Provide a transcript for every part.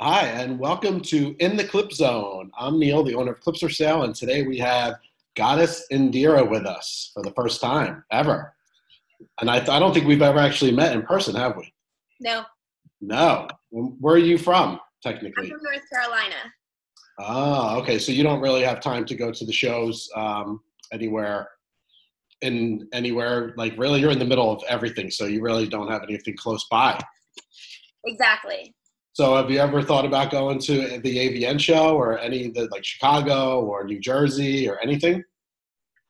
Hi, and welcome to In the Clip Zone. I'm Neil, the owner of Clips for Sale, and today we have Goddess Indira with us for the first time ever. And I, th- I don't think we've ever actually met in person, have we? No, No. Where are you from, I'm technically? from North Carolina. Ah, okay. So you don't really have time to go to the shows um, anywhere. In anywhere, like really, you're in the middle of everything, so you really don't have anything close by. Exactly. So have you ever thought about going to the AVN show or any of the like Chicago or New Jersey or anything?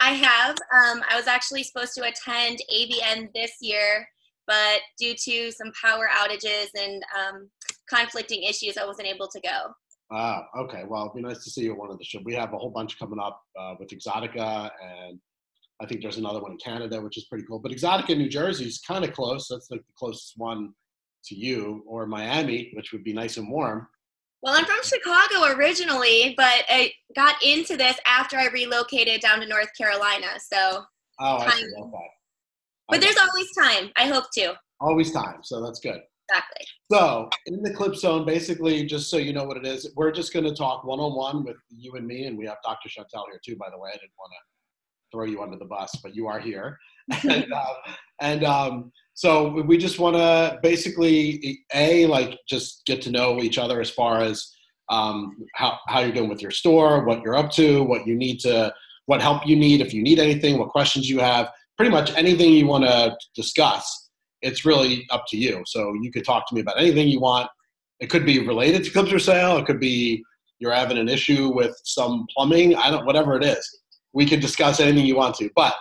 I have. Um, I was actually supposed to attend AVN this year, but due to some power outages and um, conflicting issues, I wasn't able to go. Ah, okay. Well, it'd be nice to see you at one of the shows. We have a whole bunch coming up uh, with Exxxotica, and I think there's another one in Canada, which is pretty cool. But Exxxotica, New Jersey is kind of close. That's like the closest one to you, or Miami, which would be nice and warm. Well, I'm from Chicago originally, but I got into this after I relocated down to North Carolina. So, Oh, I see. Okay. but there's always time. I hope to. always time, so that's good. Exactly. So, in the clip zone, basically, just so you know what it is, we're just going to talk one on one with you and me, and we have Dr. Chantel here too. By the way, I didn't want to throw you under the bus, but you are here, and um, and um, so we just want to basically a like just get to know each other as far as um, how how you're doing with your store, what you're up to, what you need to, what help you need, if you need anything, what questions you have, pretty much anything you want to discuss it's really up to you. So you could talk to me about anything you want. It could be related to Clips for Sale. It could be you're having an issue with some plumbing. I don't, whatever it is. We could discuss anything you want to. But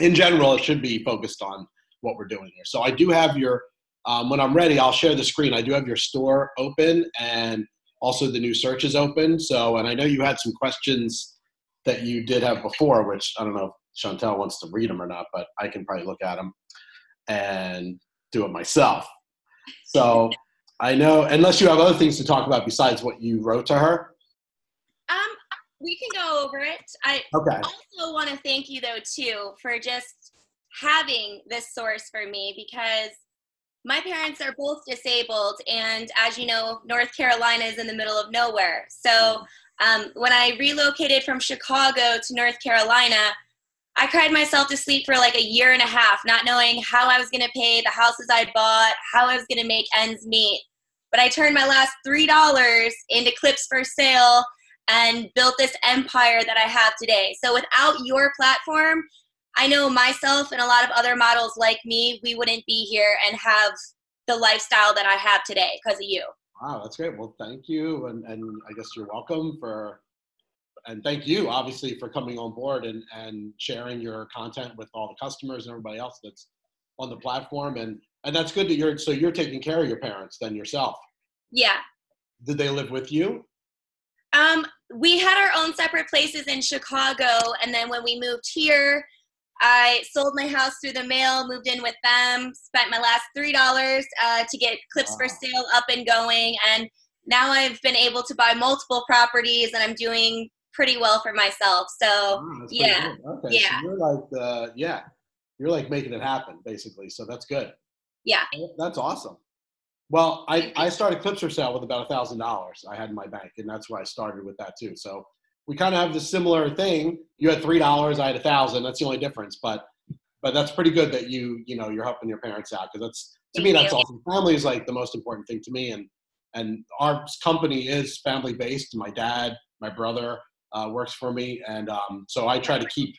in general, it should be focused on what we're doing here. So I do have your, um, when I'm ready, I'll share the screen. I do have your store open and also the new search is open. So, and I know you had some questions that you did have before, which I don't know if Chantel wants to read them or not, but I can probably look at them and do it myself. So I know, unless you have other things to talk about besides what you wrote to her. We can go over it. I Okay. also want to thank you though too for just having this source for me because my parents are both disabled and as you know north carolina is in the middle of nowhere so um, when i relocated from chicago to north carolina i cried myself to sleep for like a year and a half not knowing how i was going to pay the houses i bought how i was going to make ends meet but i turned my last three dollars into clips for sale and built this empire that I have today. So without your platform, I know myself and a lot of other models like me, we wouldn't be here and have the lifestyle that I have today because of you. Wow, that's great. Well, thank you, and and I guess you're welcome for, and thank you obviously for coming on board and and sharing your content with all the customers and everybody else that's on the platform, and and that's good that you're so you're taking care of your parents then yourself. Yeah. Did they live with you? Um, we had our own separate places in Chicago, and then when we moved here, I sold my house through the mail, moved in with them, spent my last three dollars uh, to get clips for sale up and going, and now I've been able to buy multiple properties, and I'm doing pretty well for myself. So pretty yeah. Okay. yeah. So you're like the yeah, you're like making it happen basically. So that's good. yeah, That's awesome. Well, I, I started Clips for Sale with about a thousand dollars I had in my bank, and that's where I started with that too. So we kind of have the similar thing. You had three dollars, I had a thousand. That's the only difference, but but that's pretty good that you you know you're helping your parents out because that's to me that's awesome. Family is like the most important thing to me, and and our company is family based. My dad, my brother uh, works for me, and um, so I try to keep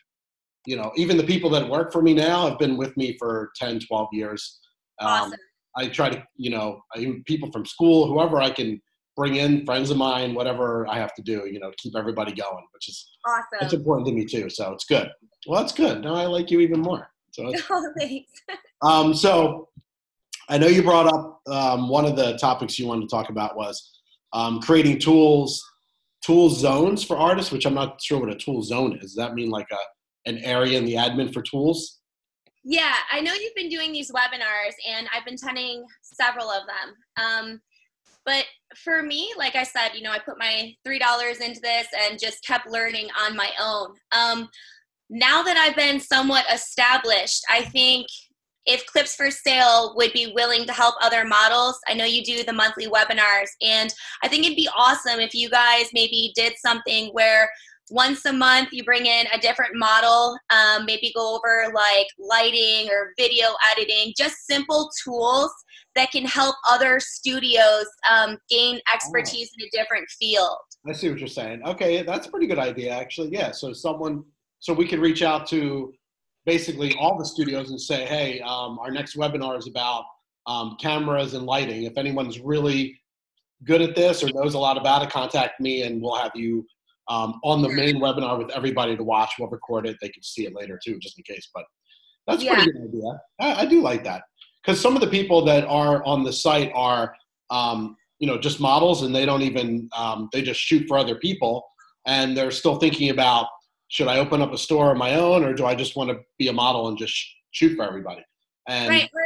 you know even the people that work for me now have been with me for 10 12 years um, awesome. I try to, you know, I, people from school, whoever I can bring in, friends of mine, whatever I have to do, you know, to keep everybody going, which is awesome. that's important to me too. So it's good. Well, that's good. Now I like you even more. So, it's, Oh, thanks. um, so I know you brought up um, one of the topics you wanted to talk about was um, creating tools, tool zones for artists, which I'm not sure what a tool zone is. Does that mean like a an area in the admin for tools? Yeah, I know you've been doing these webinars, and I've been attending several of them. Um, but for me, like I said, you know, I put my three dollars into this and just kept learning on my own. Um, now that I've been somewhat established, I think if Clips for Sale would be willing to help other models. I know you do the monthly webinars, and I think it'd be awesome if you guys maybe did something where once a month you bring in a different model um, maybe go over like lighting or video editing just simple tools that can help other studios um, gain expertise oh. in a different field. I see what you're saying. Okay that's a pretty good idea actually. Yeah so someone so we can reach out to basically all the studios and say hey um, our next webinar is about um, cameras and lighting. If anyone's really good at this or knows a lot about it contact me and we'll have you um, on the main webinar with everybody to watch. We'll record it. They can see it later too, just in case. But that's yeah. pretty good idea. I, I do like that because some of the people that are on the site are, um, you know, just models and they don't even um, they just shoot for other people and they're still thinking about should I open up a store of my own or do I just want to be a model and just shoot for everybody? And right. For,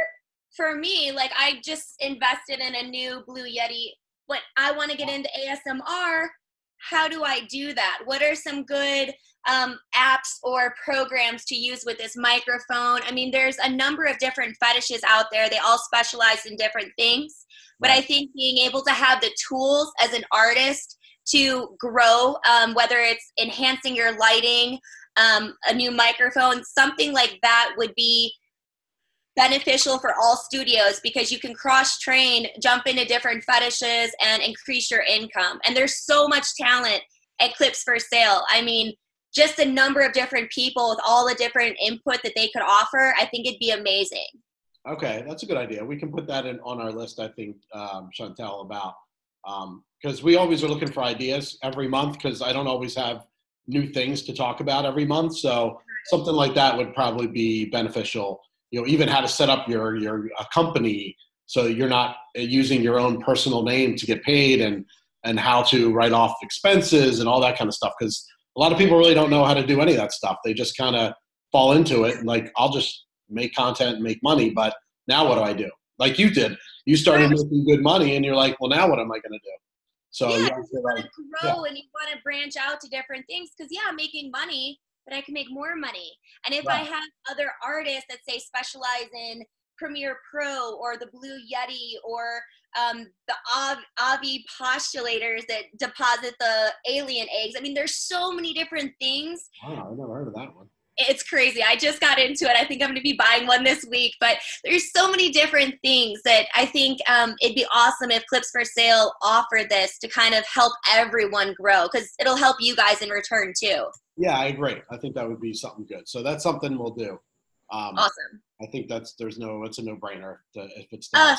for me, like I just invested in a new Blue Yeti, but I want to get into ASMR how do I do that? What are some good um, apps or programs to use with this microphone? I mean, there's a number of different fetishes out there. They all specialize in different things. But I think being able to have the tools as an artist to grow, um, whether it's enhancing your lighting, um, a new microphone, something like that would be beneficial for all studios because you can cross train, jump into different fetishes, and increase your income. And there's so much talent at Clips for Sale. I mean, just a number of different people with all the different input that they could offer, I think it'd be amazing. Okay, that's a good idea. We can put that in on our list, I think, um, Chantel, about because um, we always are looking for ideas every month because I don't always have new things to talk about every month. So something like that would probably be beneficial you know even how to set up your your a company so you're not using your own personal name to get paid and and how to write off expenses and all that kind of stuff. Because a lot of people really don't know how to do any of that stuff. They just kind of fall into it and like i'll just make content and make money but now what do i do? Like you did. You started making good money and you're like well now what am i going to do? So yeah, you, you want to grow yeah. and you want to branch out to different things because yeah making money but I can make more money. And if I have other artists that say specialize in Premiere Pro or the Blue Yeti or um, the Avi postulators that deposit the alien eggs. I mean, there's so many different things. Wow, I never heard of that one it's crazy. I just got into it. I think I'm going to be buying one this week. But there's so many different things that I think um, it'd be awesome if Clips for Sale offered this to kind of help everyone grow because it'll help you guys in return too. Yeah, I agree. I think that would be something good. So that's something we'll do. Um, awesome. I think that's there's no it's a no brainer if it's. Uh,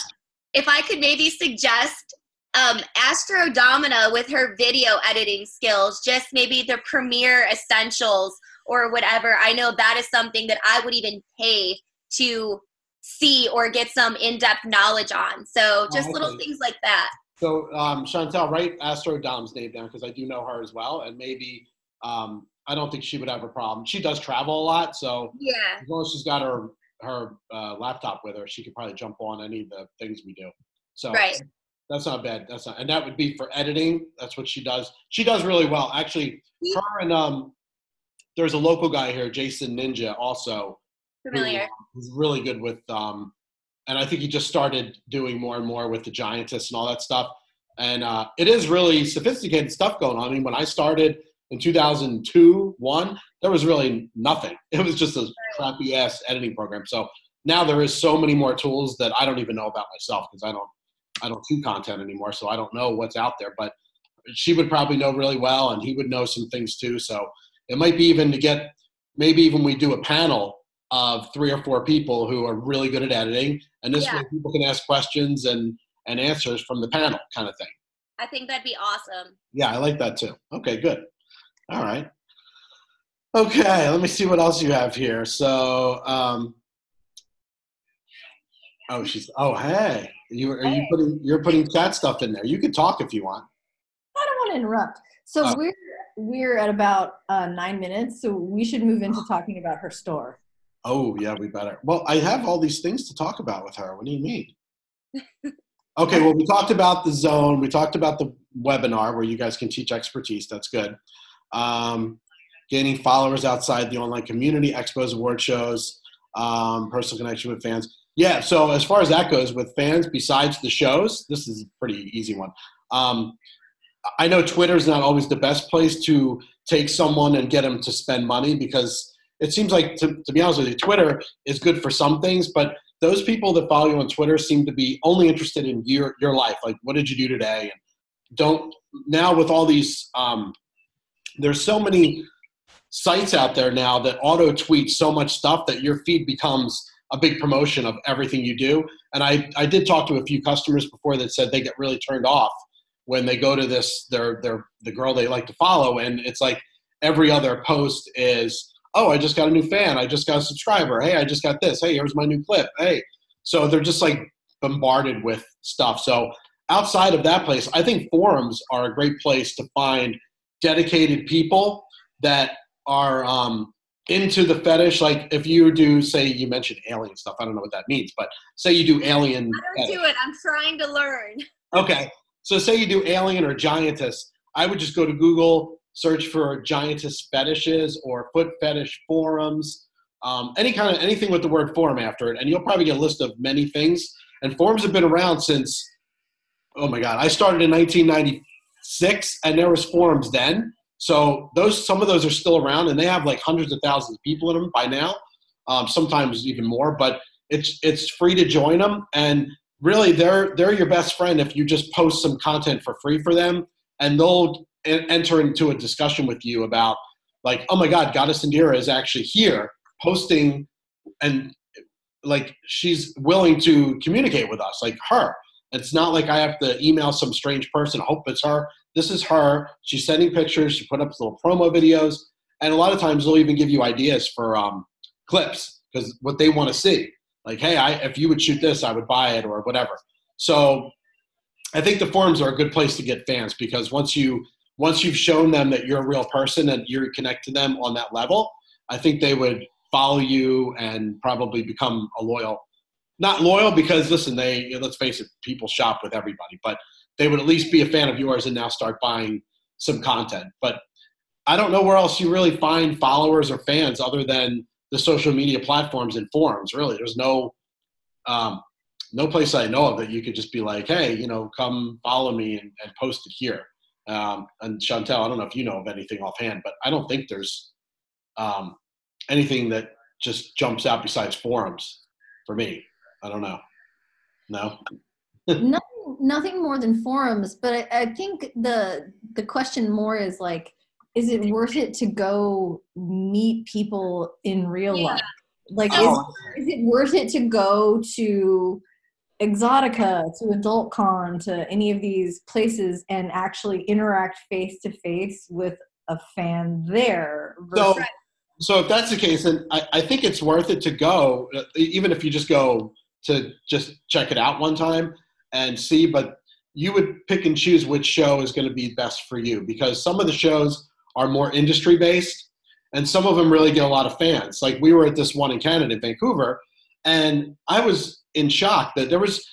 if I could maybe suggest um, Astro Domina with her video editing skills, just maybe the Premiere Essentials or whatever, I know that is something that I would even pay to see or get some in-depth knowledge on. So just little things like that. So um, Chantel, write Astro Dom's name down because I do know her as well, and maybe um, I don't think she would have a problem. She does travel a lot, so yeah, as long as she's got her her uh, laptop with her, she could probably jump on any of the things we do. So right. That's not bad. That's not, and that would be for editing. That's what she does. She does really well, actually. Her and um, there's a local guy here, Jason Ninja, also. Familiar. Who's really good with, um, and I think he just started doing more and more with the Giantess and all that stuff. And uh, it is really sophisticated stuff going on. I mean, when I started in 2002, one, there was really nothing. It was just a crappy ass editing program. So now there is so many more tools that I don't even know about myself because I don't, I don't do content anymore. So I don't know what's out there. But she would probably know really well, and he would know some things too. So it might be even to get maybe even we do a panel of three or four people who are really good at editing, and this yeah. way people can ask questions and and answers from the panel, kind of thing. I think that'd be awesome. Yeah, I like that too. Okay, good. All right. Okay, let me see what else you have here. So, um, oh, she's. Oh, hey, you are hey. you putting you're putting chat stuff in there? You can talk if you want. I don't want to interrupt. So oh. we're we're at about uh, nine minutes, so we should move into talking about her store. Oh yeah, we better. Well, I have all these things to talk about with her. What do you mean? okay, well, we talked about the zone. We talked about the webinar where you guys can teach expertise. That's good. Um, gaining followers outside the online community, expos, award shows. um, personal connection with fans. Yeah, so as far as that goes with fans, besides the shows, this is a pretty easy one. Um, I know Twitter is not always the best place to take someone and get them to spend money because it seems like, to, to be honest with you, Twitter is good for some things, but those people that follow you on Twitter seem to be only interested in your your life. Like, what did you do today? And don't now with all these. Um, there's so many sites out there now that auto tweet so much stuff that your feed becomes a big promotion of everything you do. And I, I did talk to a few customers before that said they get really turned off when they go to this their their the girl they like to follow and it's like every other post is oh i just got a new fan i just got a subscriber hey i just got this hey here's my new clip hey so they're just like bombarded with stuff so outside of that place i think forums are a great place to find dedicated people that are um, into the fetish, like if you do, say, you mentioned alien stuff. I don't know what that means, but say you do alien. I don't fetish. do it. I'm trying to learn. Okay, so say you do alien or giantess. I would just go to Google, search for giantess fetishes or foot fetish forums, um, any kind of anything with the word forum after it, and you'll probably get a list of many things. And forums have been around since, oh my God, I started in 1996, and there was forums then. So those some of those are still around, and they have like hundreds of thousands of people in them by now, um, sometimes even more. But it's it's free to join them, and really they're they're your best friend if you just post some content for free for them, and they'll enter into a discussion with you about like, oh my God, Goddess Indira is actually here posting, and like she's willing to communicate with us, like her. It's not like I have to email some strange person, hope it's her. This is her. She's sending pictures. She put up little promo videos, and a lot of times they'll even give you ideas for um, clips because what they want to see. Like, hey, I, if you would shoot this, I would buy it or whatever. So, I think the forums are a good place to get fans because once you once you've shown them that you're a real person and you connect to them on that level, I think they would follow you and probably become a loyal. Not loyal because listen, they let's face it, people shop with everybody, but they would at least be a fan of yours and now start buying some content. But I don't know where else you really find followers or fans other than the social media platforms and forums. Really, there's no um, no place I know of that you could just be like, hey, you know, come follow me and, and post it here. Um, and Chantel, I don't know if you know of anything offhand, but I don't think there's um, anything that just jumps out besides forums for me. I don't know. No. no, nothing more than forums, but I, I think the the question more is like, is it worth it to go meet people in real yeah. life? Like, oh. is, is it worth it to go to Exxxotica, to Adult Con, to any of these places and actually interact face to face with a fan there? So, so if that's the case, then I, I think it's worth it to go, uh, even if you just go to just check it out one time and see, but you would pick and choose which show is going to be best for you because some of the shows are more industry based and some of them really get a lot of fans. Like we were at this one in Canada, in Vancouver, and I was in shock that there was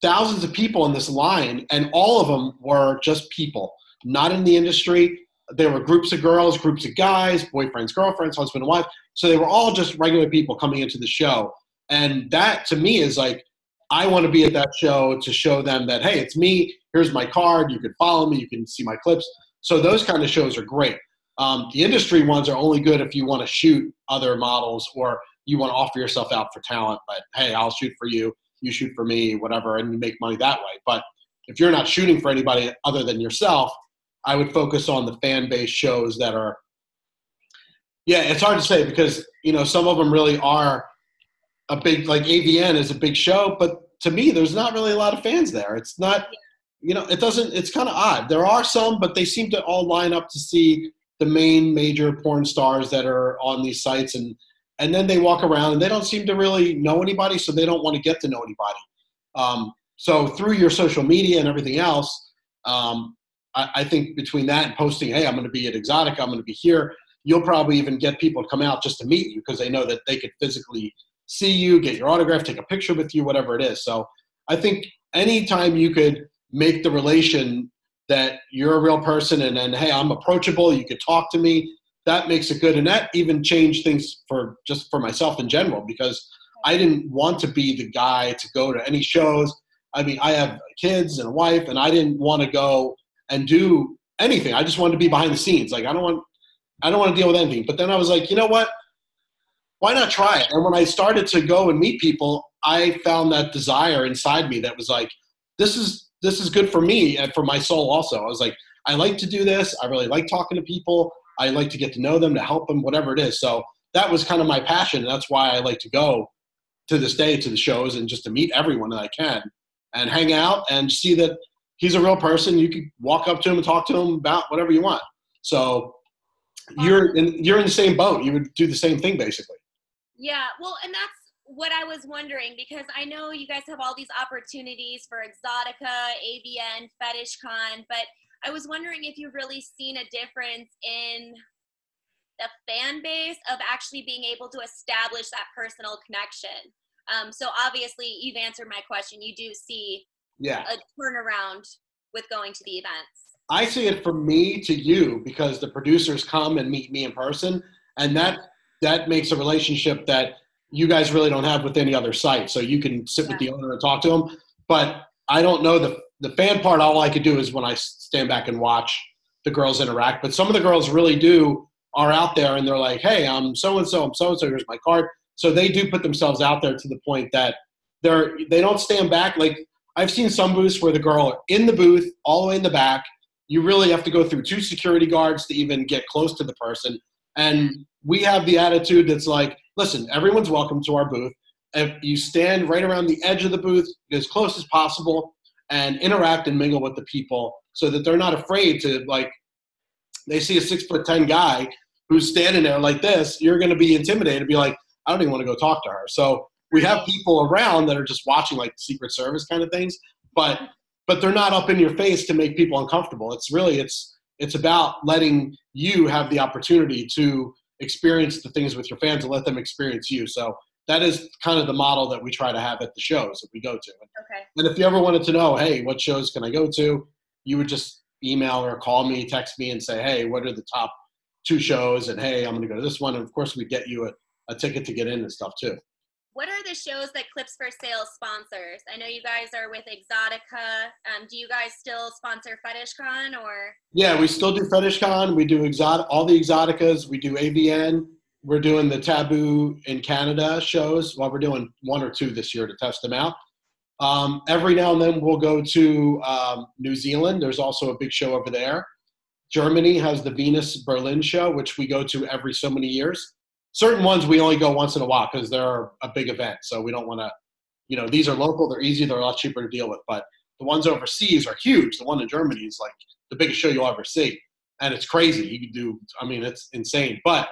thousands of people in this line and all of them were just people, not in the industry. There were groups of girls, groups of guys, boyfriends, girlfriends, husband and wife. So they were all just regular people coming into the show. And that to me is like I want to be at that show to show them that, hey, it's me. Here's my card. You can follow me. You can see my clips. So those kind of shows are great. Um, the industry ones are only good if you want to shoot other models or you want to offer yourself out for talent. But hey, I'll shoot for you. You shoot for me, whatever, and you make money that way. But if you're not shooting for anybody other than yourself, I would focus on the fan base shows that are. Yeah, it's hard to say because you know some of them really are a big like AVN is a big show, but to me, there's not really a lot of fans there. It's not, you know, it doesn't. It's kind of odd. There are some, but they seem to all line up to see the main major porn stars that are on these sites, and and then they walk around and they don't seem to really know anybody, so they don't want to get to know anybody. Um, so through your social media and everything else, um, I, I, think between that and posting, hey, I'm going to be at Exxxotica, I'm going to be here, you'll probably even get people to come out just to meet you because they know that they could physically see you, get your autograph, take a picture with you, whatever it is. So I think anytime you could make the relation that you're a real person and then, hey, I'm approachable, you could talk to me, that makes it good. And that even changed things for just for myself in general because I didn't want to be the guy to go to any shows. I mean, I have kids and a wife, and I didn't want to go and do anything. I just wanted to be behind the scenes. Like I don't want, I don't want to deal with anything. But then I was like, you know what? Why not try it? And when I started to go and meet people, I found that desire inside me that was like, this is this is good for me and for my soul also. I was like, I like to do this. I really like talking to people. I like to get to know them, to help them, whatever it is. So that was kind of my passion. And that's why I like to go to this day to the shows and just to meet everyone that I can and hang out and see that he's a real person. You could walk up to him and talk to him about whatever you want. So you're in, you're in the same boat. You would do the same thing basically. Yeah, well, and that's what I was wondering because I know you guys have all these opportunities for Exxxotica, AVN, FetishCon, but I was wondering if you've really seen a difference in the fan base of actually being able to establish that personal connection. Um, so obviously, you've answered my question. You do see yeah. a turnaround with going to the events. I see it from me to you because the producers come and meet me in person, and that that makes a relationship that you guys really don't have with any other site. So you can sit yeah. with the owner and talk to them. But I don't know the the fan part. All I could do is when I stand back and watch the girls interact. But some of the girls really do are out there and they're like, "Hey, I'm so and so. I'm so and so. Here's my card." So they do put themselves out there to the point that they're they don't stand back. Like I've seen some booths where the girl in the booth, all the way in the back. You really have to go through two security guards to even get close to the person. And we have the attitude that's like, listen, everyone's welcome to our booth. If you stand right around the edge of the booth as close as possible and interact and mingle with the people so that they're not afraid to like they see a six foot ten guy who's standing there like this, you're gonna be intimidated, and be like, I don't even want to go talk to her. So we have people around that are just watching like Secret Service kind of things, but but they're not up in your face to make people uncomfortable. It's really it's it's about letting you have the opportunity to experience the things with your fans and let them experience you. So that is kind of the model that we try to have at the shows that we go to. Okay. And if you ever wanted to know, hey, what shows can I go to? You would just email or call me, text me, and say, hey, what are the top two shows? And hey, I'm going to go to this one. And of course, we get you a, a ticket to get in and stuff too what are the shows that Clips for Sale sponsors? I know you guys are with Exxxotica. Um, do you guys still sponsor FetishCon or? Yeah, we still do FetishCon. We do Exotic, all the Exxxoticas. We do AVN. We're doing the Taboo in Canada shows. Well, we're doing one or two this year to test them out. Um, every now and then we'll go to um, New Zealand. There's also a big show over there. Germany has the Venus Berlin show, which we go to every so many years certain ones we only go once in a while because they're a big event. So we don't want to, you know, these are local, they're easy, they're a lot cheaper to deal with. But the ones overseas are huge. The one in Germany is like the biggest show you'll ever see. And it's crazy. You can do, I mean, it's insane. But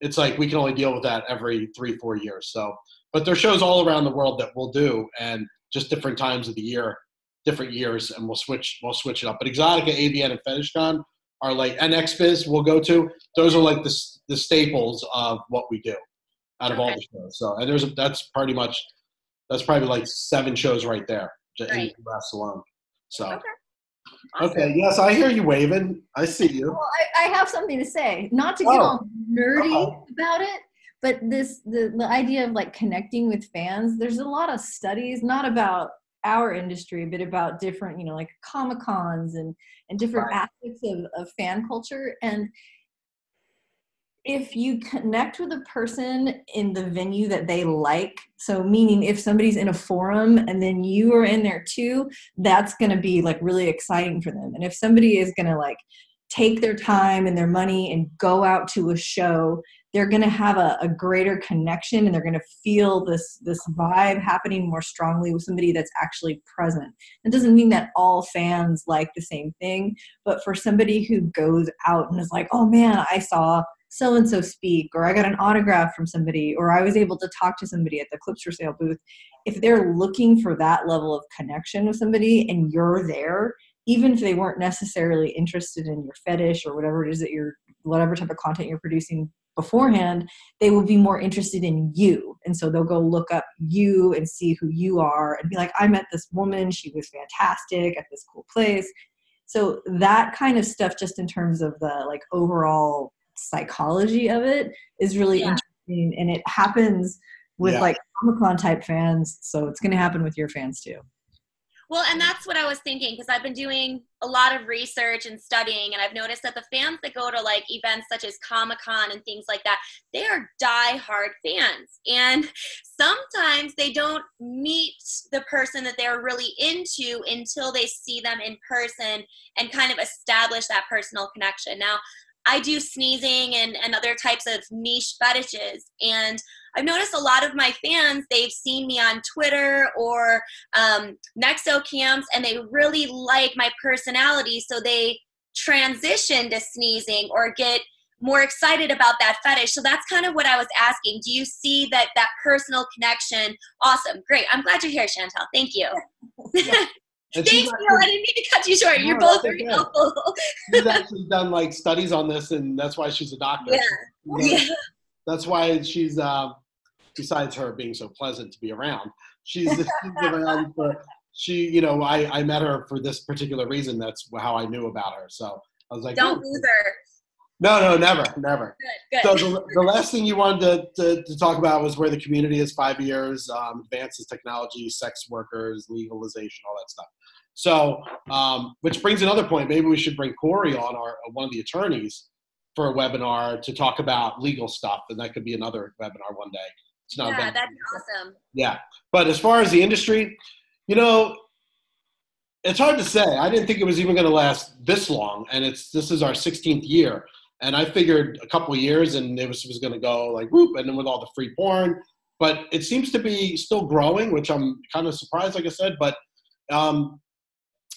it's like we can only deal with that every three, four years. So, but there's shows all around the world that we'll do and just different times of the year, different years, and we'll switch, we'll switch it up. But Exxxotica, AVN, and FetishCon are like and we'll go to. Those are like the the staples of what we do out of okay. all the shows. So and there's a, that's pretty much that's probably like seven shows right there right. in the US alone. So. Okay. Awesome. Okay. Yes, I hear you waving. I see you. Well, I, I have something to say. Not to get oh. all nerdy Uh-oh. about it, but this the the idea of like connecting with fans. There's a lot of studies, not about our industry, but about different, you know, like comic cons and and different right. aspects of, of fan culture. And if you connect with a person in the venue that they like, so meaning if somebody's in a forum and then you are in there too, that's going to be like really exciting for them. And if somebody is going to like take their time and their money and go out to a show they're going to have a, a, greater connection and they're going to feel this this vibe happening more strongly with somebody that's actually present. It doesn't mean that all fans like the same thing but for somebody who goes out and is like oh man i saw so and so speak or i got an autograph from somebody or i was able to talk to somebody at the clips for sale booth if they're looking for that level of connection with somebody and you're there even if they weren't necessarily interested in your fetish or whatever it is that you're whatever type of content you're producing beforehand, they will be more interested in you. And so they'll go look up you and see who you are and be like, I met this woman, she was fantastic at this cool place. So that kind of stuff, just in terms of the like overall psychology of it is really Yeah. interesting and it happens with Yeah. like comic-con type fans so it's going to happen with your fans too Well, and that's what I was thinking because I've been doing a lot of research and studying, and I've noticed that the fans that go to like events such as Comic Con and things like that, they are die-hard fans. And sometimes they don't meet the person that they're really into until they see them in person and kind of establish that personal connection. Now, I do sneezing and, and other types of niche fetishes, and I've noticed a lot of my fans, they've seen me on Twitter or um, Nexocams, and they really like my personality, so they transition to sneezing or get more excited about that fetish. So that's kind of what I was asking. Do you see that that personal connection? Awesome, great. I'm glad you're here, Chantel. Thank you. Thanks, Neil. I didn't mean to cut you short. You're both very okay. helpful. she's actually done like studies on this, and that's why she's a doctor. Yeah. Yeah. That's why she's, uh, besides her being so pleasant to be around, she's, she's around for, she, you know, I, I met her for this particular reason. That's how I knew about her. So I was like, Don't "Oh." lose her. No, no, never, never. Good, So good. the, the last thing you wanted to, to, to talk about was where the community is five years, um, advances technology, sex workers, legalization, all that stuff. So, um, which brings another point. Maybe we should bring Corey on, our one of the attorneys, for a webinar to talk about legal stuff, and that could be another webinar one day. It's not yeah, that's awesome. yeah. But as far as the industry, you know, it's hard to say. I didn't think it was even going to last this long, and it's this is our 16th year. And I figured a couple years, and it was, was going to go like whoop, and then with all the free porn. But it seems to be still growing, which I'm kind of surprised, like I said. But um,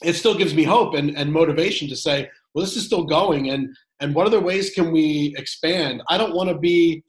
it still gives me hope and, and motivation to say, well, this is still going, and and what other ways can we expand? I don't want to be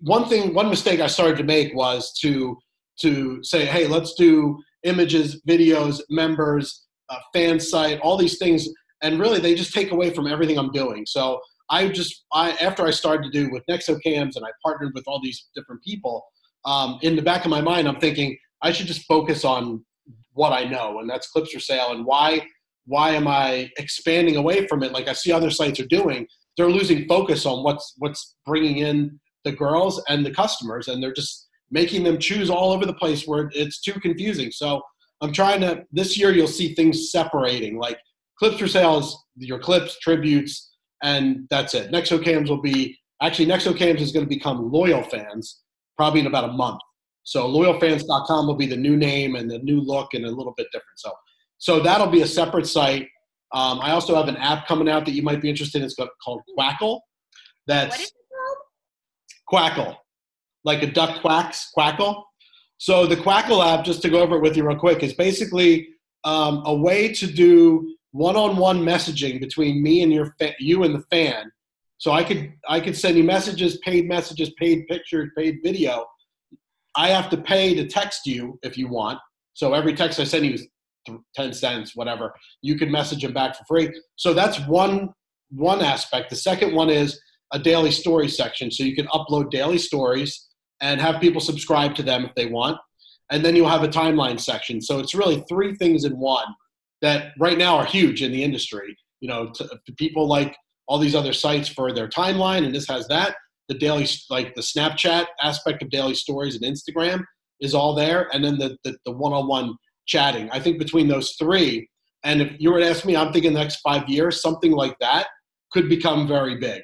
one thing. One mistake I started to make was to to say, hey, let's do images, videos, members, uh, fan site, all these things, and really they just take away from everything I'm doing. So I just I after I started to do with Nexocams and I partnered with all these different people. Um, in the back of my mind, I'm thinking I should just focus on what I know, and that's clips for sale. And why why am I expanding away from it? Like I see other sites are doing, they're losing focus on what's what's bringing in the girls and the customers, and they're just making them choose all over the place where it's too confusing. So I'm trying to this year you'll see things separating. Like clips for sale is your clips, tributes, and that's it. Nexocams will be actually Nexocams is going to become loyal fans probably in about a month. So loyalfans.com will be the new name and the new look and a little bit different. So so that'll be a separate site. Um, I also have an app coming out that you might be interested in. It's called Quackle. That's What is it called? Quackle, like a duck quacks, Quackle. So the Quackle app, just to go over it with you real quick, is basically um, a way to do one-on-one messaging between me and your fa- you and the fan. So I could I could send you messages, paid messages, paid pictures, paid video. I have to pay to text you if you want. So every text I send you is th- ten cents, whatever. You can message them back for free. So that's one one aspect. The second one is a daily story section. So you can upload daily stories and have people subscribe to them if they want. And then you'll have a timeline section. So it's really three things in one that right now are huge in the industry. You know, to, to people like all these other sites for their timeline, and this has that. The daily, like the Snapchat aspect of daily stories and Instagram is all there. And then the, the, the one-on-one chatting. I think between those three, and if you were to ask me, I'm thinking the next five years, something like that could become very big.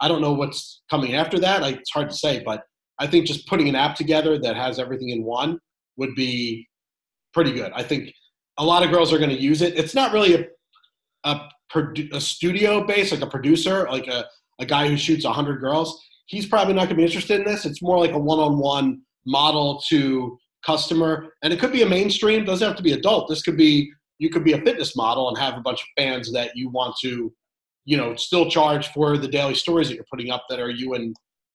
I don't know what's coming after that. I, it's hard to say, but I think just putting an app together that has everything in one would be pretty good. I think a lot of girls are going to use it. It's not really a a, a studio base, like a producer, like a, a guy who shoots 100 girls. He's probably not going to be interested in this. It's more like a one on one model to customer. And it could be a mainstream, doesn't have to be adult. This could be, you could be a fitness model and have a bunch of fans that you want to, you know, still charge for the daily stories that you're putting up that are you in,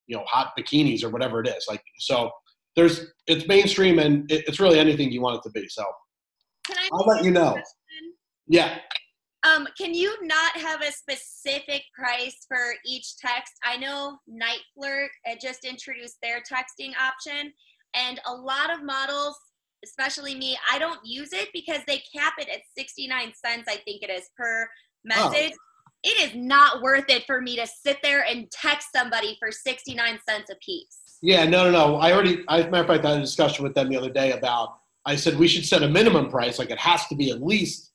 you know, hot bikinis or whatever it is. Like, so there's, it's mainstream and it, it's really anything you want it to be. So Can I I'll let you know. question? yeah. Um, can you not have a specific price for each text? I know Night Flirt just introduced their texting option, and a lot of models, especially me, I don't use it because they cap it at 69 cents, I think it is, per oh. message. it is not worth it for me to sit there and text somebody for 69 cents a piece. Yeah, no, no, no. I already, I, matter of fact, I had a discussion with them the other day about, I said we should set a minimum price, like it has to be at least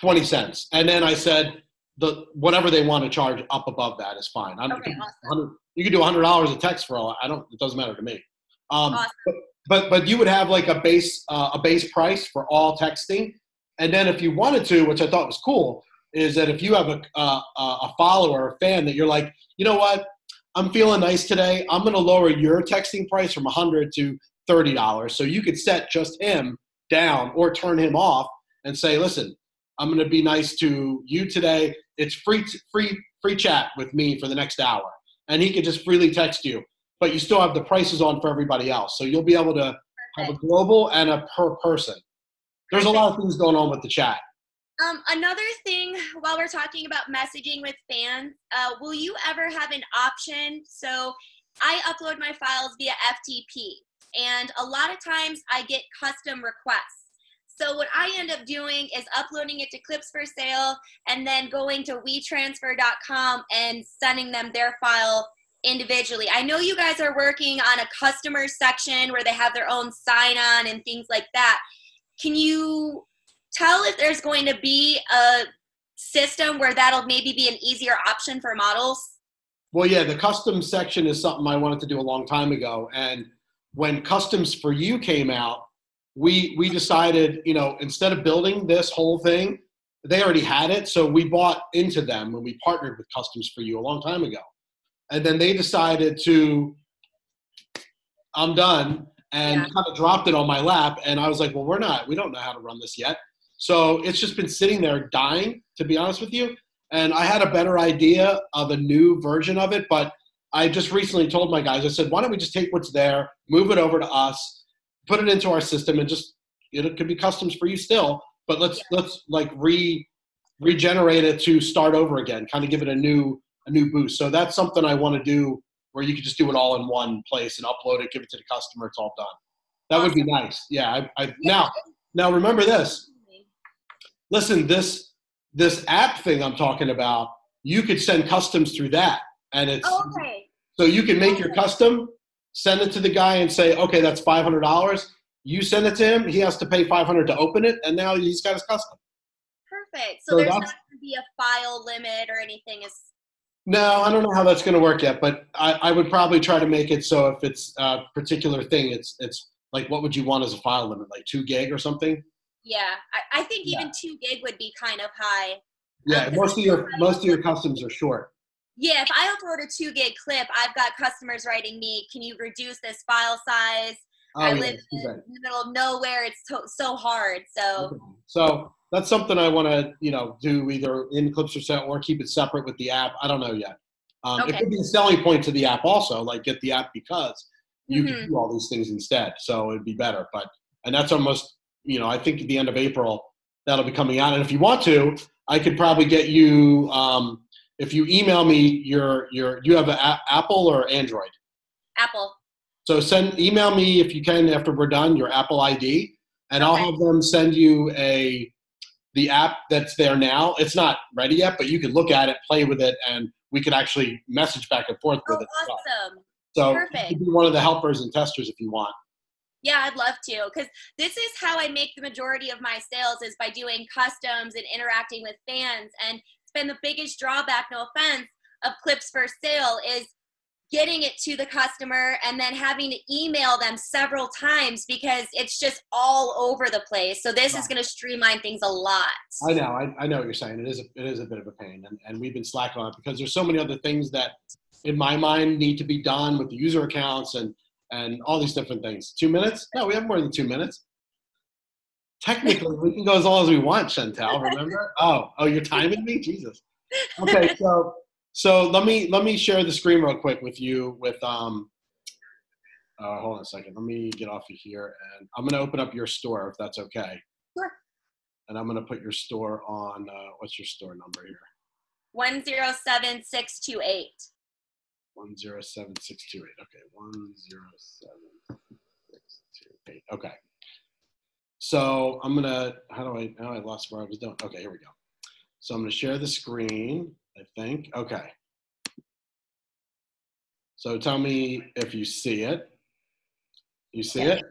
20 cents. And then I said, the whatever they want to charge up above that is fine. I'm, Okay, awesome. you can do hundred dollars a text for all. I don't. It doesn't matter to me. Um, Awesome. but, but but you would have like a base uh, a base price for all texting, and then if you wanted to, which I thought was cool, is that if you have a uh, a follower, a fan that you're like, you know what, I'm feeling nice today. I'm going to lower your texting price from hundred to thirty dollars. So you could set just him down or turn him off and say, listen, I'm going to be nice to you today. It's free free free chat with me for the next hour, and he could just freely text you. But you still have the prices on for everybody else, so you'll be able to have a global and a per person. There's a lot of things going on with the chat. Um, another thing while we're talking about messaging with fans, uh, will you ever have an option? So I upload my files via FTP, and a lot of times I get custom requests. So what I end up doing is uploading it to Clips for Sale and then going to WeTransfer.com and sending them their file individually. I know you guys are working on a customer section where they have their own sign on and things like that. Can you tell if there's going to be a system where that'll maybe be an easier option for models? Well, yeah, the custom section is something I wanted to do a long time ago, and when Customs for You came out, we we decided, you know, instead of building this whole thing, they already had it, so we bought into them when we partnered with Customs for You a long time ago, and then they decided to, I'm done, and Yeah. kind of dropped it on my lap, and I was like, well, we're not, we don't know how to run this yet, so it's just been sitting there dying, to be honest with you, and I had a better idea of a new version of it, but I just recently told my guys, I said, why don't we just take what's there, move it over to us, put it into our system, and just it could be customs for you still, but let's let's like re regenerate it to start over again, kind of give it a new a new boost. So that's something I want to do where you could just do it all in one place and upload it, give it to the customer, it's all done. That would be nice. Yeah. I, I now now remember this. Listen, this this app thing I'm talking about, you could send customs through that. And it's Oh, okay. so you can make your custom, send it to the guy and say, okay, that's five hundred dollars. You send it to him, he has to pay five hundred to open it, and now he's got his custom. Perfect. So, So there's not going to be a file limit or anything. Is No, I don't know how that's going to work yet, but I, I would probably try to make it so if it's a particular thing, it's it's like what would you want as a file limit, like two gig or something? yeah. I, I think even two gig would be kind of high. Yeah, Um, most of your most of your customs are short. Yeah, if I upload a two gig clip, I've got customers writing me, "Can you reduce this file size?" Oh, I yeah, live in the middle of nowhere. It's to- so hard. So So that's something I want to, you know, do either in Clips or set or keep it separate with the app. I don't know yet. Um, It could be a selling point to the app also, like get the app because you Mhm. can do all these things instead. So it'd be better. But and that's almost, you know, I think at the end of April that'll be coming out. And if you want to, I could probably get you. Um, if you email me your your you have an a- Apple or Android. Apple. So send email me if you can after we're done your Apple ID, and I'll have them send you a the app that's there now. It's not ready yet, but you can look at it, play with it, and we can actually message back and forth with Oh, it. awesome. So perfect. you can be one of the helpers and testers if you want. Yeah, I'd love to because this is how I make the majority of my sales is by doing customs and interacting with fans. And it's been the biggest drawback, no offense, of clips for sale is getting it to the customer and then having to email them several times because it's just all over the place. So this is going to streamline things a lot. I know, I, I know what you're saying. It is a, it is a bit of a pain, and, and we've been slacking on it because there's so many other things that, in my mind, need to be done with the user accounts and and all these different things. Two minutes? No, we have more than two minutes. Technically, we can go as long as we want, Chantel. Remember? Oh, oh, you're timing me, Jesus. Okay, so so let me let me share the screen real quick with you. With um, uh, hold on a second. Let me get off of here, and I'm gonna open up your store if that's okay. Sure. And I'm gonna put your store on. Uh, what's your store number here? 107628. One zero seven six two eight. Okay, one zero seven six two eight. Okay. So I'm gonna. How do I? Now I lost where I was doing. Okay, here we go. So I'm gonna share the screen, I think. Okay. So tell me if you see it. You see Yeah. it?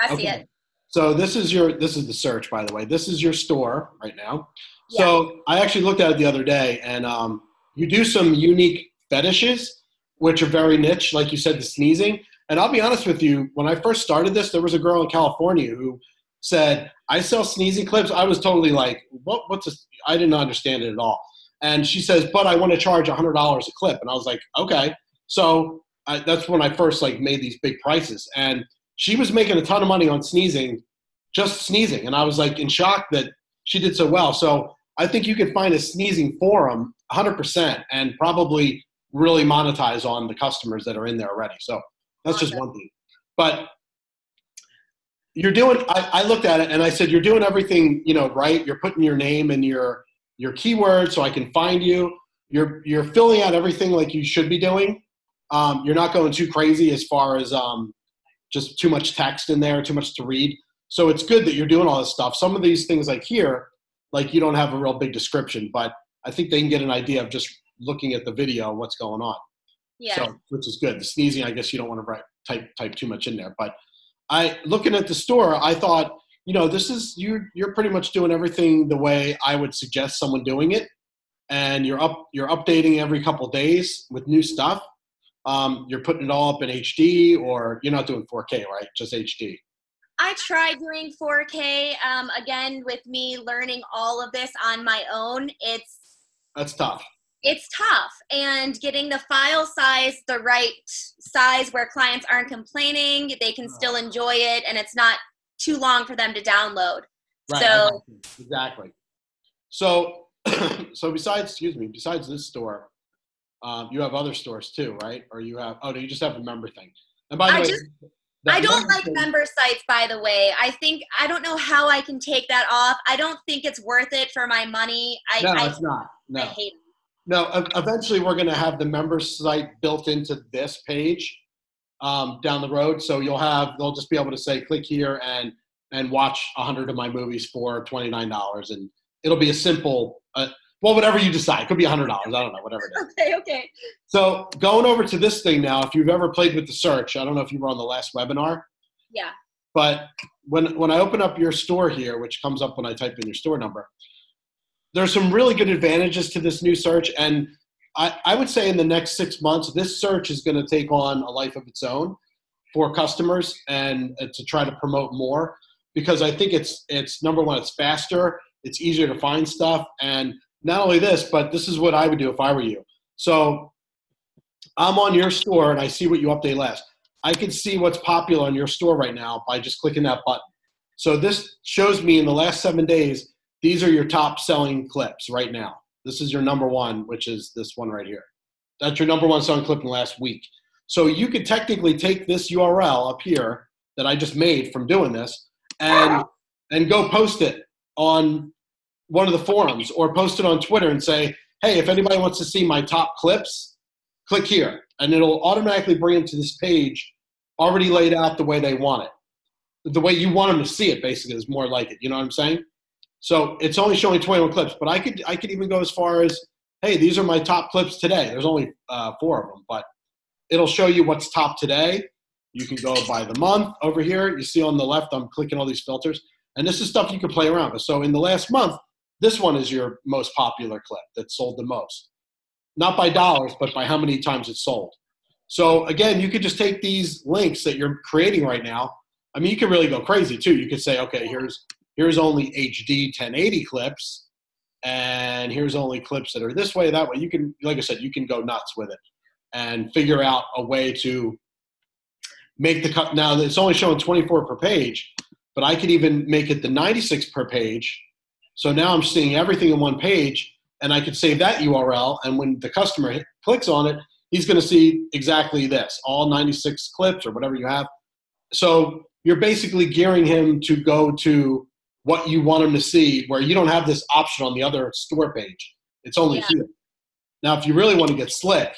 I see it. So this is your this is the search by the way. This is your store right now. Yeah. So I actually looked at it the other day and um, you do some unique fetishes which are very niche like you said the sneezing. And I'll be honest with you, when I first started this there was a girl in California who said, "I sell sneezing clips." I was totally like, "What what's this?" I didn't understand it at all. And she says, "But I want to charge $100 a clip." And I was like, "Okay." So I, that's when I first like made these big prices and she was making a ton of money on sneezing, just sneezing. And I was like in shock that she did so well. So I think you could find a sneezing forum 100% and probably really monetize on the customers that are in there already. So that's just one thing. But you're doing, I, I looked at it and I said, you're doing everything, you know, right. You're putting your name and your, your keyword so I can find you. You're, you're filling out everything like you should be doing. Um, you're not going too crazy as far as um, just too much text in there, too much to read. So it's good that you're doing all this stuff. Some of these things like here, like you don't have a real big description, but I think they can get an idea of just looking at the video what's going on. Yeah. So which is good. The sneezing, I guess you don't want to write type type too much in there. But I looking at the store, I thought, you know, this is you you're pretty much doing everything the way I would suggest someone doing it. And you're up you're updating every couple days with new stuff. Um, you're putting it all up in HD or you're not doing 4K, right? Just HD. I tried doing 4K. Um, again, with me learning all of this on my own, it's That's tough. it's tough and getting the file size the right size where clients aren't complaining they can still enjoy it and it's not too long for them to download Right. So exactly. So, so besides, excuse me, besides this store, um, you have other stores too, right? Or you have? Oh, no, you just have a member thing. And by the I way, just- i don't member like thing- member sites by the way i think i don't know how i can take that off i don't think it's worth it for my money i, No, I, it's not. I No, hate it. no. Eventually, we're going to have the member site built into this page um, down the road. So you'll have they'll just be able to say click here and and watch a hundred of my movies for twenty nine dollars, and it'll be a simple. Uh, well, whatever you decide, it could be a hundred dollars. I don't know, whatever it is. okay okay So going over to this thing now, if you've ever played with the search, I don't know if you were on the last webinar, yeah but when when I open up your store here, which comes up when I type in your store number, there's some really good advantages to this new search, and I, would say in the next six months, this search is going to take on a life of its own for customers and uh, to try to promote more because I think it's it's number one, it's faster, it's easier to find stuff, and not only this, but this is what I would do if I were you. So I'm on your store and I see what you update last. I can see what's popular in your store right now by just clicking that button. So this shows me in the last seven days, these are your top selling clips right now. This is your number one, which is this one right here. That's your number one song clip in the last week. So you could technically take this URL up here that I just made from doing this and and go post it on one of the forums or post it on Twitter and say, hey, if anybody wants to see my top clips, click here. And it'll automatically bring them to this page already laid out the way they want it. The way you want them to see it, basically, is more like it. You know what I'm saying? So it's only showing 21 clips, but I could I could even go as far as, hey, these are my top clips today. There's only uh, four of them, but it'll show you what's top today. You can go by the month over here. You see on the left, I'm clicking all these filters, and this is stuff you can play around with. So in the last month, this one is your most popular clip that sold the most, not by dollars, but by how many times it sold. So again, you could just take these links that you're creating right now. I mean, you could really go crazy too. You could say, okay, here's here's only HD 1080 clips, and here's only clips that are this way, that way. You can, like I said, you can go nuts with it and figure out a way to make the cut. Now it's only showing 24 per page, but I could even make it the 96 per page. So now I'm seeing everything in one page, and I could save that URL. And when the customer hit, clicks on it, he's going to see exactly this, all 96 clips or whatever you have. So you're basically gearing him to go to what you want them to see, where you don't have this option on the other store page. It's only Yeah. here. Now, if you really want to get slick,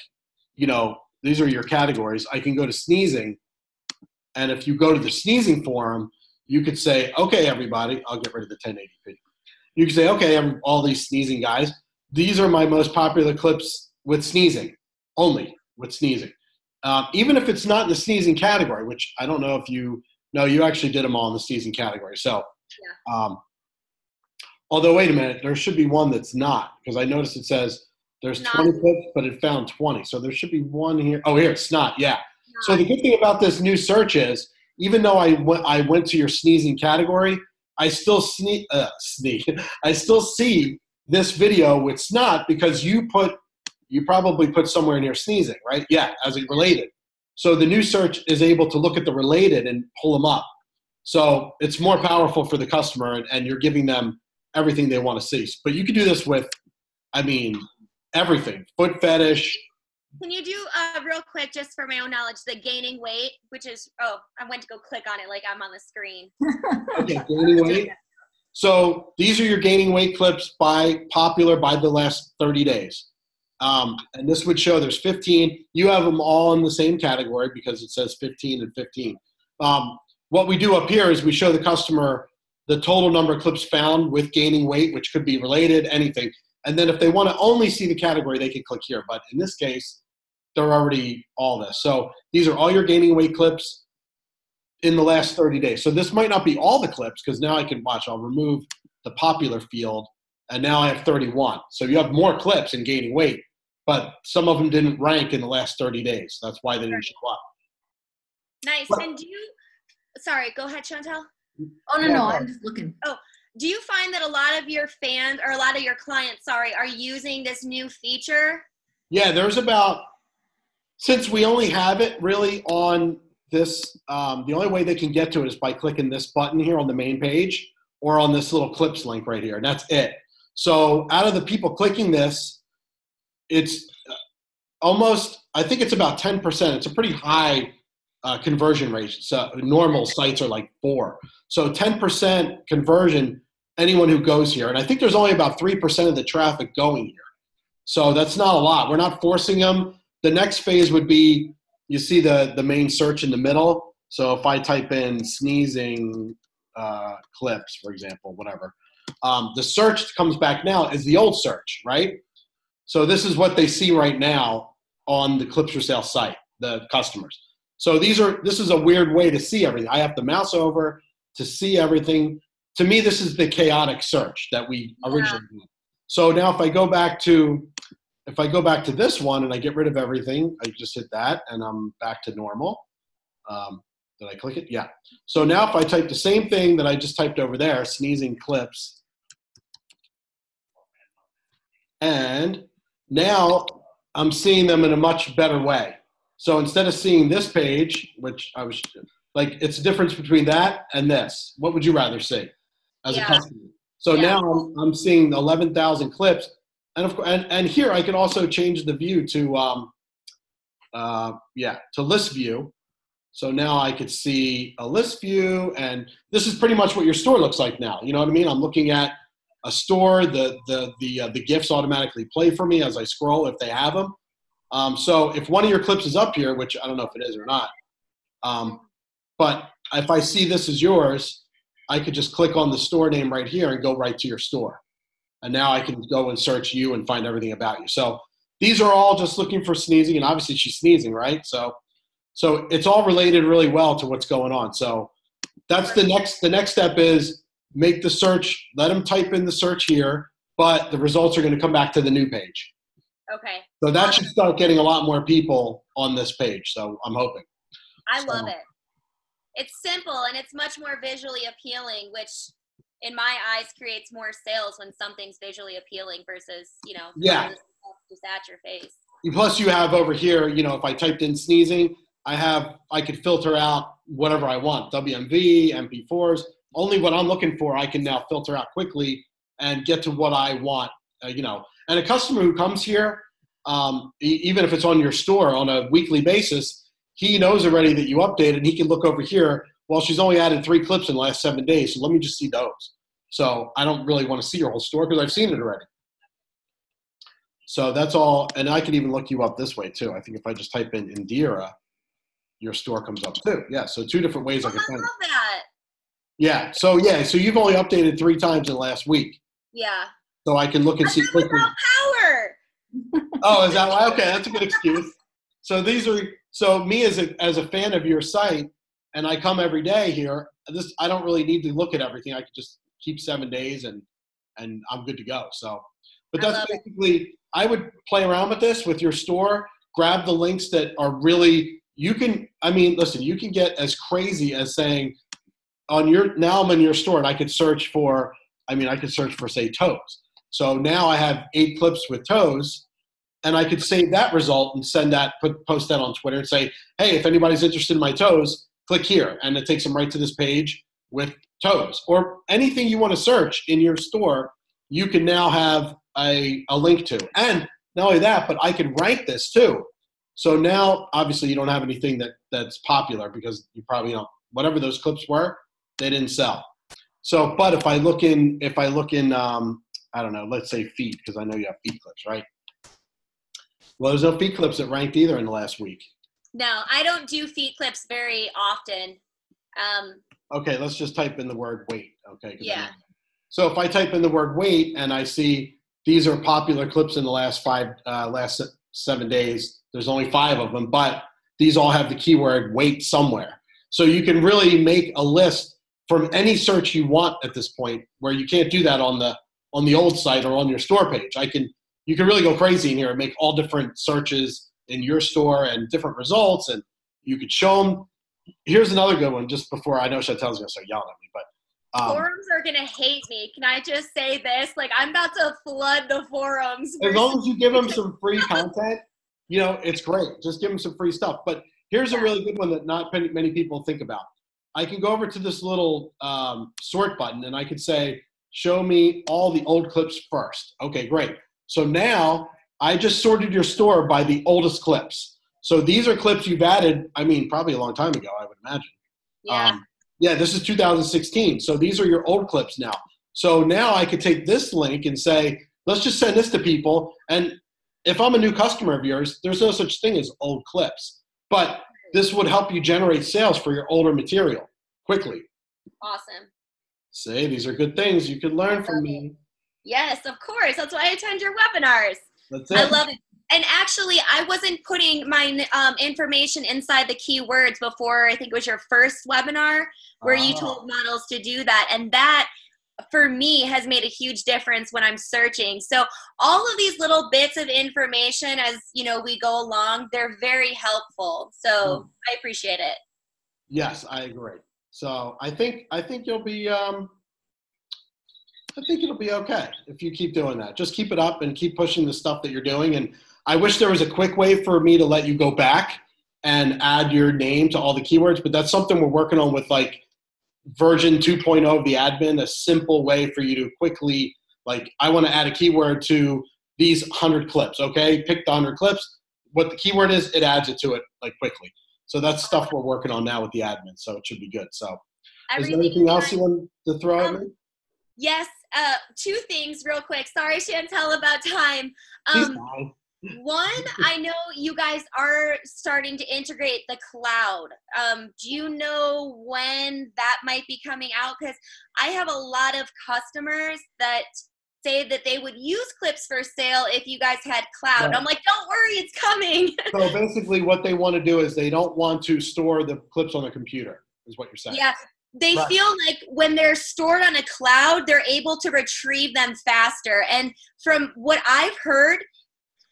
you know, these are your categories. I can go to sneezing, and if you go to the sneezing forum, you could say, okay, everybody, I'll get rid of the 1080p. You could say, okay, I'm all these sneezing guys, these are my most popular clips with sneezing, only with sneezing. Um, even if it's not in the sneezing category, which I don't know if you know, you actually did them all in the sneezing category. So, Yeah. um, although wait a minute, there should be one that's not because I noticed it says there's Not. 20 clips, but it found 20. So there should be one here. Oh, here it's not. Yeah. So the good thing about this new search is, even though I went, I went to your sneezing category, I still sneeze, uh, sneeze. I still see this video with snot because you put, you probably put somewhere near sneezing, right? Yeah, as it related. So the new search is able to look at the related and pull them up. So it's more powerful for the customer, and, and you're giving them everything they want to see. But you can do this with, I mean, everything: foot fetish, Can you do uh, real quick, just for my own knowledge, the gaining weight, which is oh, I went to go click on it like I'm on the screen. Okay, gaining weight. So these are your gaining weight clips by popular by the last 30 days. Um, and this would show there's 15. You have them all in the same category because it says 15 and 15. Um, what we do up here is we show the customer the total number of clips found with gaining weight, which could be related, anything. And then if they want to only see the category, they can click here. But in this case, they're already all this. So these are all your gaining weight clips in the last 30 days. So this might not be all the clips because now I can watch. I'll remove the popular field and now I have 31. So you have more clips in gaining weight, but some of them didn't rank in the last 30 days. That's why they didn't show up. Nice. What- And do you? Sorry, go ahead, Chantel. Oh no, no, I'm just looking. Oh, do you find that a lot of your fans or a lot of your clients, sorry, are using this new feature? Yeah, there's about since we only have it really on this. Um, the only way they can get to it is by clicking this button here on the main page or on this little clips link right here, and that's it. So out of the people clicking this, it's uh, almost. I think it's about ten percent. It's a pretty high uh, conversion rate. So normal sites are like four. So ten percent conversion. Anyone who goes here, and I think there's only about three percent of the traffic going here. So that's not a lot. We're not forcing them. The next phase would be you see the, the main search in the middle. So if I type in sneezing uh, clips, for example, whatever, um, the search comes back now is the old search, right? So this is what they see right now on the Clips for Sale site, the customers. So these are this is a weird way to see everything. I have to mouse over to see everything. To me, this is the chaotic search that we Yeah. originally did. So now if I go back to if I go back to this one and I get rid of everything, I just hit that and I'm back to normal. Um, did I click it? Yeah. So now if I type the same thing that I just typed over there, sneezing clips, and now I'm seeing them in a much better way. So instead of seeing this page, which I was like, it's a difference between that and this. What would you rather see as Yeah. a customer? So Yeah. now I'm, I'm seeing 11,000 clips. And, of, course, and, and here I can also change the view to, um, uh, yeah, to list view. So now I could see a list view, and this is pretty much what your store looks like now. You know what I mean? I'm looking at a store. The the the uh, the GIFs automatically play for me as I scroll if they have them. Um, so if one of your clips is up here, which I don't know if it is or not, um, but if I see this is yours, I could just click on the store name right here and go right to your store. And now I can go and search you and find everything about you. So these are all just looking for sneezing, and obviously she's sneezing, right? So so it's all related really well to what's going on. So that's the next the next step is make the search, let them type in the search here, but the results are going to come back to the new page. Okay. So that should start getting a lot more people on this page. So I'm hoping. I So- love it. It's simple and it's much more visually appealing, which in my eyes creates more sales when something's visually appealing versus, you know, Yeah. just, at your face. Plus, you have over here, you know, if I typed in sneezing, I have I could filter out whatever I want, WMV, MP4s. Only what I'm looking for, I can now filter out quickly and get to what I want. Uh, you know, and a customer who comes here, um, even if it's on your store on a weekly basis, he knows already that you updated, and he can look over here. Well, she's only added three clips in the last seven days, so let me just see those. So I don't really want to see your whole store because I've seen it already. So that's all, and I can even look you up this way too. I think if I just type in Indira, your store comes up too. Yeah, so two different ways Oh, I can find that. Yeah, so yeah, so you've only updated three times in the last week. Yeah. So I can look and see quickly. Power. oh, is that why? Okay, that's a good excuse. So these are so me as a as a fan of your site, and I come every day here. This I don't really need to look at everything. I could just keep seven days and and I'm good to go. So, but I that's it. basically I would play around with this with your store. Grab the links that are really you can. I mean, listen, you can get as crazy as saying on your now I'm in your store and I could search for. I mean, I could search for say toes. So now I have eight clips with toes, and I could save that result and send that, put post that on Twitter and say, hey, if anybody's interested in my toes, click here, and it takes them right to this page with toes or anything you want to search in your store. You can now have a, a link to, and not only that, but I can rank this too. So now, obviously, you don't have anything that that's popular because you probably don't. Whatever those clips were, they didn't sell. So, but if I look in, if I look in, um, I don't know, let's say feet, because I know you have feet clips, right? Well, there's no feet clips that ranked either in the last week. No, I don't do feet clips very often. Um, Okay, let's just type in the word weight. Okay. Yeah. So if I type in the word weight and I see these are popular clips in the last five, uh, last seven days, there's only five of them, but these all have the keyword weight somewhere. So you can really make a list from any search you want at this point, where you can't do that on the on the old site or on your store page. I can you can really go crazy in here and make all different searches in your store and different results, and you could show them. Here's another good one. Just before I know Chantel's gonna start yelling at me, but um, forums are gonna hate me. Can I just say this? Like I'm about to flood the forums. as long as you give them some free content, you know, it's great. Just give them some free stuff. But here's a really good one that not many, many people think about. I can go over to this little um, sort button and I could say, show me all the old clips first. Okay, great. So now I just sorted your store by the oldest clips. So these are clips you've added, I mean, probably a long time ago, I would imagine. yeah. Um, yeah, this is 2016. So these are your old clips now. So now I could take this link and say, let's just send this to people. And if I'm a new customer of yours, there's no such thing as old clips. But this would help you generate sales for your older material quickly. awesome. Say, these are good things you could learn from me. Yes, of course. That's why I attend your webinars. That's it. I love it. And actually, I wasn't putting my um, information inside the keywords before. I think it was your first webinar where you Ah. told models to do that, and that for me has made a huge difference when I'm searching. So all of these little bits of information, as you know, we go along, they're very helpful. So I appreciate it. Yes, I agree. So I think I think you'll be um, I think it'll be okay if you keep doing that. Just keep it up and keep pushing the stuff that you're doing. And I wish there was a quick way for me to let you go back and add your name to all the keywords, but that's something we're working on with like version 2.0 of the admin, a simple way for you to quickly like I want to add a keyword to these 100 clips, okay? Pick the 100 clips. What the keyword is, it adds it to it like quickly. So that's stuff we're working on now with the admin, so it should be good. So is there anything else you want to throw at me? Yes, uh, two things real quick. Sorry, Chantel, about time. Um. One, I know you guys are starting to integrate the cloud. Um, do you know when that might be coming out? Because I have a lot of customers that say that they would use clips for sale if you guys had cloud. Right. I'm like, don't worry, it's coming. So basically, what they want to do is they don't want to store the clips on the computer, is what you're saying. yeah. They Right. feel like when they're stored on a cloud, they're able to retrieve them faster. And from what I've heard,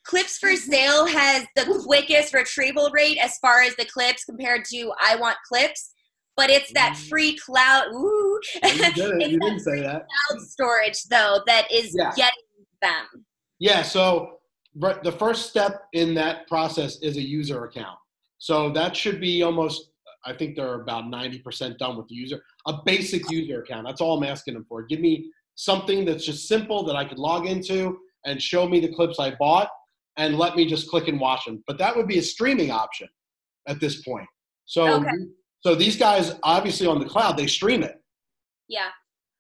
Clips for Mm-hmm. Sale has the quickest retrieval rate as far as the clips compared to I Want Clips, but it's that Mm. free cloud. Ooh, You did. You didn't say that. cloud storage though that is Yeah. getting them. Yeah, so the first step in that process is a user account. So that should be almost, I think they're about 90% done with the user. A basic user account. That's all I'm asking them for. Give me something that's just simple that I could log into and show me the clips I bought and let me just click and watch them. But that would be a streaming option at this point. So, Okay. So these guys, obviously on the cloud, they stream it. Yeah.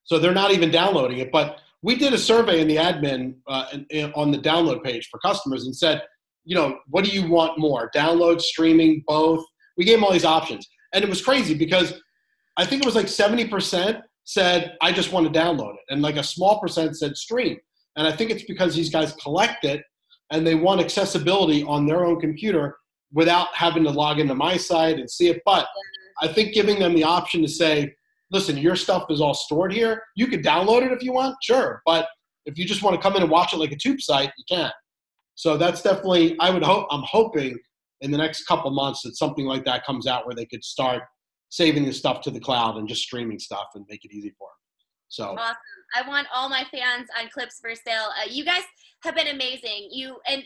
So they're not even downloading it. But we did a survey in the admin uh, in, in- on the download page for customers and said, you know, what do you want more? Download, streaming, both? We gave them all these options. And it was crazy because I think it was like 70% said, I just want to download it. And like a small percent said stream. And I think it's because these guys collect it. and they want accessibility on their own computer without having to log into my site and see it. But I think giving them the option to say, listen, your stuff is all stored here. You could download it if you want, sure. But if you just want to come in and watch it like a tube site, you can. So that's definitely, I would hope, I'm hoping in the next couple months that something like that comes out where they could start saving the stuff to the cloud and just streaming stuff and make it easy for them. So awesome. I want all my fans on Clips for Sale. Uh, you guys have been amazing. You and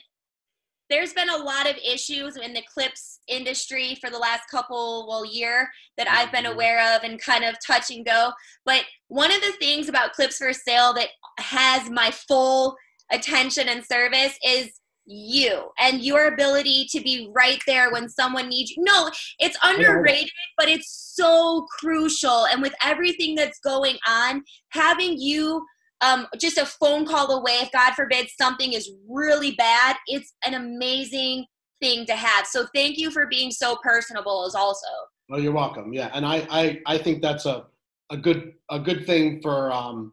there's been a lot of issues in the clips industry for the last couple well year that I've been Mm-hmm. aware of and kind of touch and go. But one of the things about clips for sale that has my full attention and service is you and your ability to be right there when someone needs you. No, it's underrated, but it's so crucial. And with everything that's going on, having you um, just a phone call away if god forbid something is really bad it's an amazing thing to have so thank you for being so personable as also Oh, you're welcome. Yeah, and I, I, I think that's a, a good, a good thing for. Um,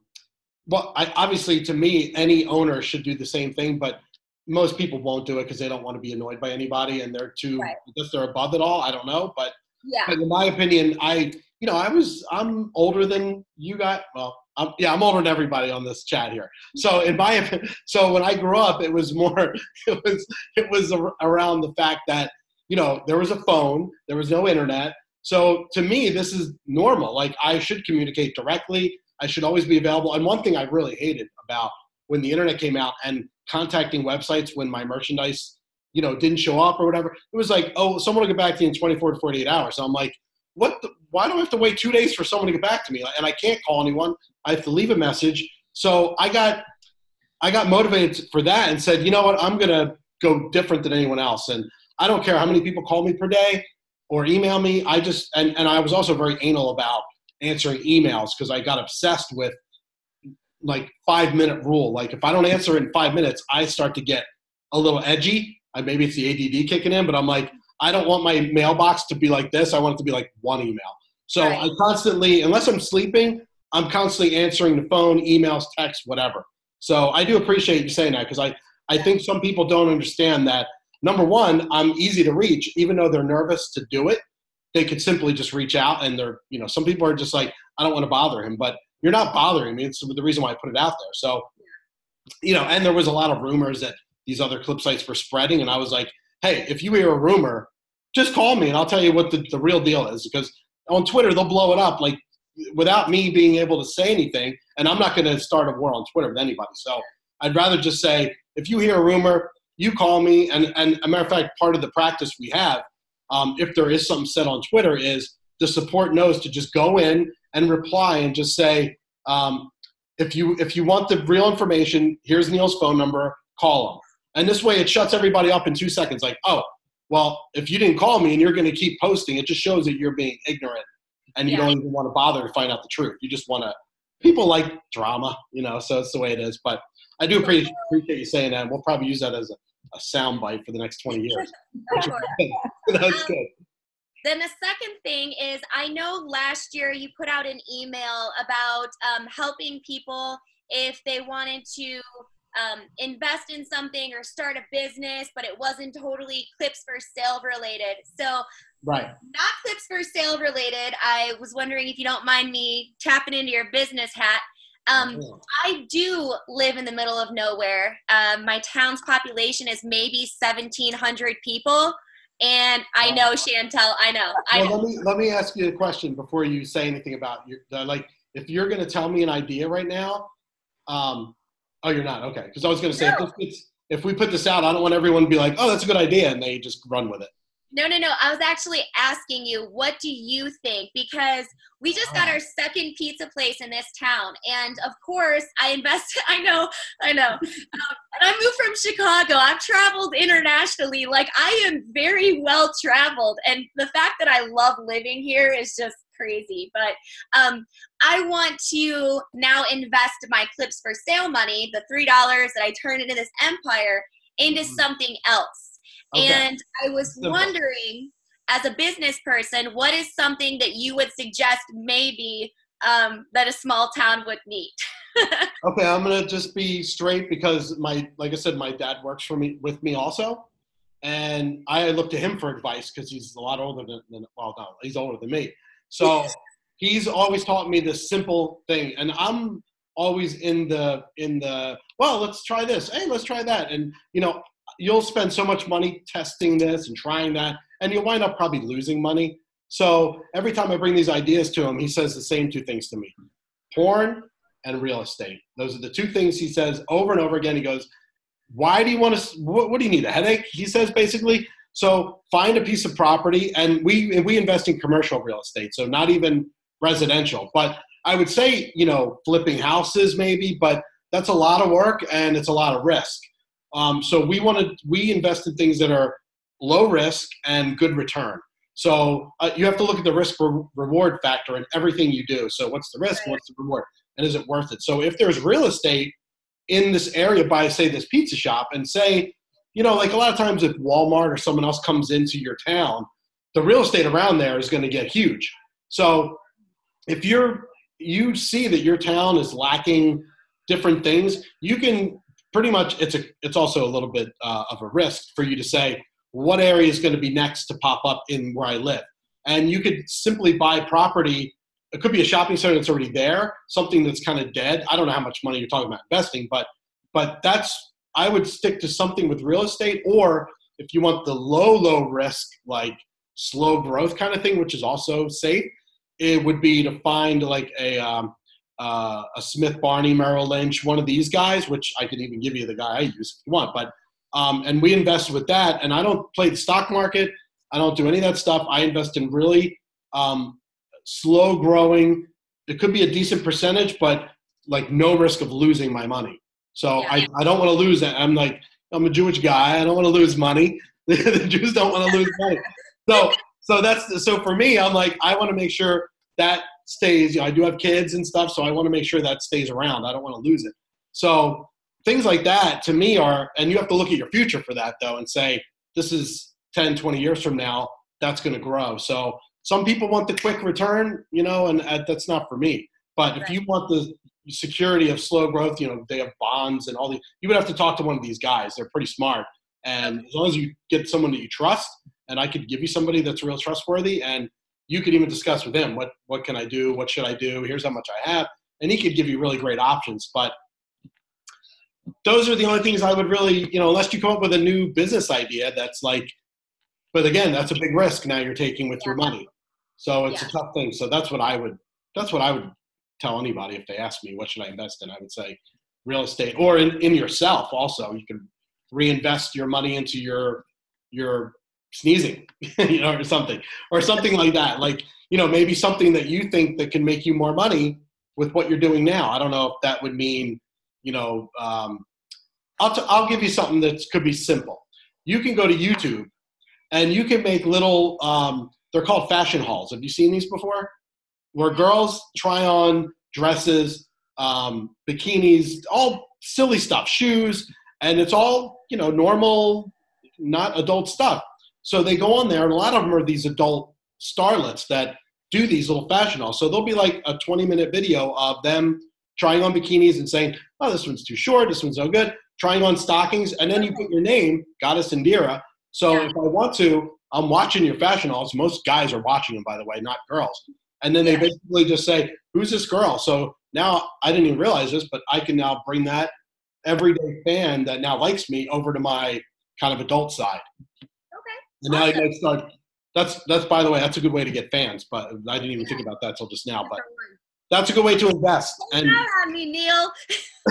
well, I, obviously, to me, any owner should do the same thing, but most people won't do it because they don't want to be annoyed by anybody, and they're too. Right. I guess they're above it all. I don't know, but, yeah but in my opinion, I, you know, I was, I'm older than you got. Well, I'm, yeah, I'm older than everybody on this chat here. So in my, opinion, so when I grew up, it was more, it was, it was around the fact that you know there was a phone, there was no internet. So to me, this is normal. Like I should communicate directly. I should always be available. And one thing I really hated about when the internet came out and contacting websites when my merchandise, you know, didn't show up or whatever, it was like, oh, someone will get back to you in 24 to 48 hours. So I'm like, what? The, why do I have to wait two days for someone to get back to me? And I can't call anyone. I have to leave a message. So I got, I got motivated for that and said, you know what? I'm gonna go different than anyone else. And I don't care how many people call me per day or email me. I just and, and I was also very anal about answering emails because I got obsessed with like five minute rule. Like if I don't answer in five minutes, I start to get a little edgy. I, maybe it's the ADD kicking in, but I'm like, I don't want my mailbox to be like this. I want it to be like one email. So Right. I constantly, unless I'm sleeping, I'm constantly answering the phone, emails, texts, whatever. So I do appreciate you saying that because I, I think some people don't understand that. Number one, I'm easy to reach, even though they're nervous to do it. They could simply just reach out, and they're, you know, some people are just like, I don't want to bother him, but you're not bothering me. It's the reason why I put it out there. So, you know, and there was a lot of rumors that these other clip sites were spreading, and I was like, hey, if you hear a rumor, just call me and I'll tell you what the, the real deal is because on Twitter they'll blow it up like without me being able to say anything, and I'm not going to start a war on Twitter with anybody. So I'd rather just say if you hear a rumor, you call me. And and a matter of fact, part of the practice we have, um, if there is something said on Twitter, is the support knows to just go in and reply and just say. Um, if you if you want the real information, here's Neil's phone number. Call him, and this way it shuts everybody up in two seconds. Like, oh, well, if you didn't call me and you're going to keep posting, it just shows that you're being ignorant and you Yeah. don't even want to bother to find out the truth. You just want to. People like drama, you know, so it's the way it is. But I do appreciate, appreciate you saying that. We'll probably use that as a, a sound bite for the next 20 years. That's good. Then the second thing is, I know last year you put out an email about um, helping people if they wanted to um, invest in something or start a business, but it wasn't totally clips for sale related. So, Right. not clips for sale related. I was wondering if you don't mind me tapping into your business hat. Um, I do live in the middle of nowhere. Um, my town's population is maybe 1,700 people. And I know, Chantel, I know. I Well, know. let me let me ask you a question before you say anything about your like if you're going to tell me an idea right now. Um, oh, you're not okay because I was going to say No. if, this if we put this out, I don't want everyone to be like, oh, that's a good idea, and they just run with it. No, no, no. I was actually asking you, what do you think? Because we just got Oh. our second pizza place in this town. And of course, I invested. I know, I know. Um, and I moved from Chicago. I've traveled internationally. Like, I am very well traveled. And the fact that I love living here is just crazy. But um, I want to now invest my clips for sale money, the $3 that I turned into this empire, into Mhm. something else. Okay. And I was Simple. wondering, as a business person, what is something that you would suggest maybe um, that a small town would need? okay, I'm gonna just be straight because my, like I said, my dad works for me with me also, and I look to him for advice because he's a lot older than, than well, no, he's older than me. So he's always taught me this simple thing, and I'm always in the in the well, let's try this. Hey, let's try that, and you know, you'll spend so much money testing this and trying that, and you'll wind up probably losing money. So every time I bring these ideas to him, he says the same two things to me: porn and real estate. Those are the two things he says over and over again. He goes, "Why do you want to? What, what do you need? A headache?" He says basically. So find a piece of property, and we we invest in commercial real estate, so not even residential. But I would say, you know, flipping houses maybe, but that's a lot of work and it's a lot of risk. Um, so we want to we invest in things that are low risk and good return. So uh, you have to look at the risk re- reward factor in everything you do. So what's the risk? What's the reward? And is it worth it? So if there's real estate in this area by say this pizza shop and say, you know, like a lot of times if Walmart or someone else comes into your town, the real estate around there is going to get huge. So if you're you see that your town is lacking different things, you can pretty much it's a it's also a little bit uh, of a risk for you to say what area is going to be next to pop up in where I live, and you could simply buy property. It could be a shopping center that's already there, something that's kind of dead. I don't know how much money you're talking about investing, but but that's I would stick to something with real estate, or if you want the low low risk like slow growth kind of thing, which is also safe, it would be to find like a um, uh, a Smith Barney, Merrill Lynch, one of these guys, which I could even give you the guy I use if you want. But um, and we invested with that, and I don't play the stock market. I don't do any of that stuff. I invest in really um, slow growing. It could be a decent percentage, but like no risk of losing my money. So yeah. I, I don't want to lose it. I'm like I'm a Jewish guy. I don't want to lose money. the Jews don't want to lose money. So so that's so for me. I'm like I want to make sure that stays. You know, I do have kids and stuff, so I want to make sure that stays around. I don't want to lose it. So things like that to me are, and you have to look at your future for that though and say, this is 10, 20 years from now, that's going to grow. So some people want the quick return, you know, and uh, that's not for me. But if you want the security of slow growth, you know, they have bonds and all the, you would have to talk to one of these guys. They're pretty smart. And as long as you get someone that you trust, and I could give you somebody that's real trustworthy and you could even discuss with him what what can I do, what should I do, here's how much I have, and he could give you really great options. But those are the only things I would really, you know, unless you come up with a new business idea that's like, but again, that's a big risk now you're taking with your money. So it's yeah. a tough thing. So that's what I would, that's what I would tell anybody if they ask me, what should I invest in? I would say real estate or in, in yourself also. You can reinvest your money into your, your sneezing, you know, or something, or something like that. Like, you know, maybe something that you think that can make you more money with what you're doing now. I don't know if that would mean, you know, um, I'll, t- I'll give you something that could be simple. You can go to YouTube and you can make little, um, they're called fashion hauls. Have you seen these before? Where girls try on dresses, um, bikinis, all silly stuff, shoes, and it's all, you know, normal, not adult stuff so they go on there, and a lot of them are these adult starlets that do these little fashion hauls. So there'll be like a 20 minute video of them trying on bikinis and saying, oh, this one's too short, this one's no good, trying on stockings, and then you put your name, Goddess Indira. So yeah. if I want to, I'm watching your fashion hauls. Most guys are watching them, by the way, not girls. And then they basically just say, who's this girl? So now I didn't even realize this, but I can now bring that everyday fan that now likes me over to my kind of adult side. Okay. And now awesome. you start. That's that's by the way, that's a good way to get fans. But I didn't even yeah. think about that till just now. But that's a good way to invest. And on me, Neil.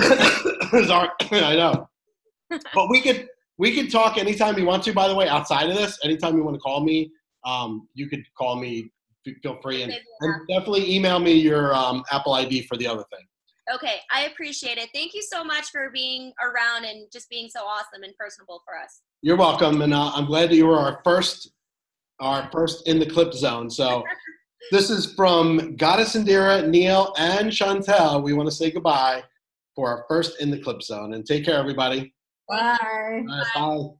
I know. But we could we could talk anytime you want to. By the way, outside of this, anytime you want to call me, um, you could call me. Feel free and, and definitely email me your um, Apple ID for the other thing. Okay, I appreciate it. Thank you so much for being around and just being so awesome and personable for us. You're welcome, and uh, I'm glad that you were our first, our first in the clip zone. So, this is from Goddess Indira, Neil, and Chantel. We want to say goodbye for our first in the clip zone, and take care, everybody. Bye. Right, bye.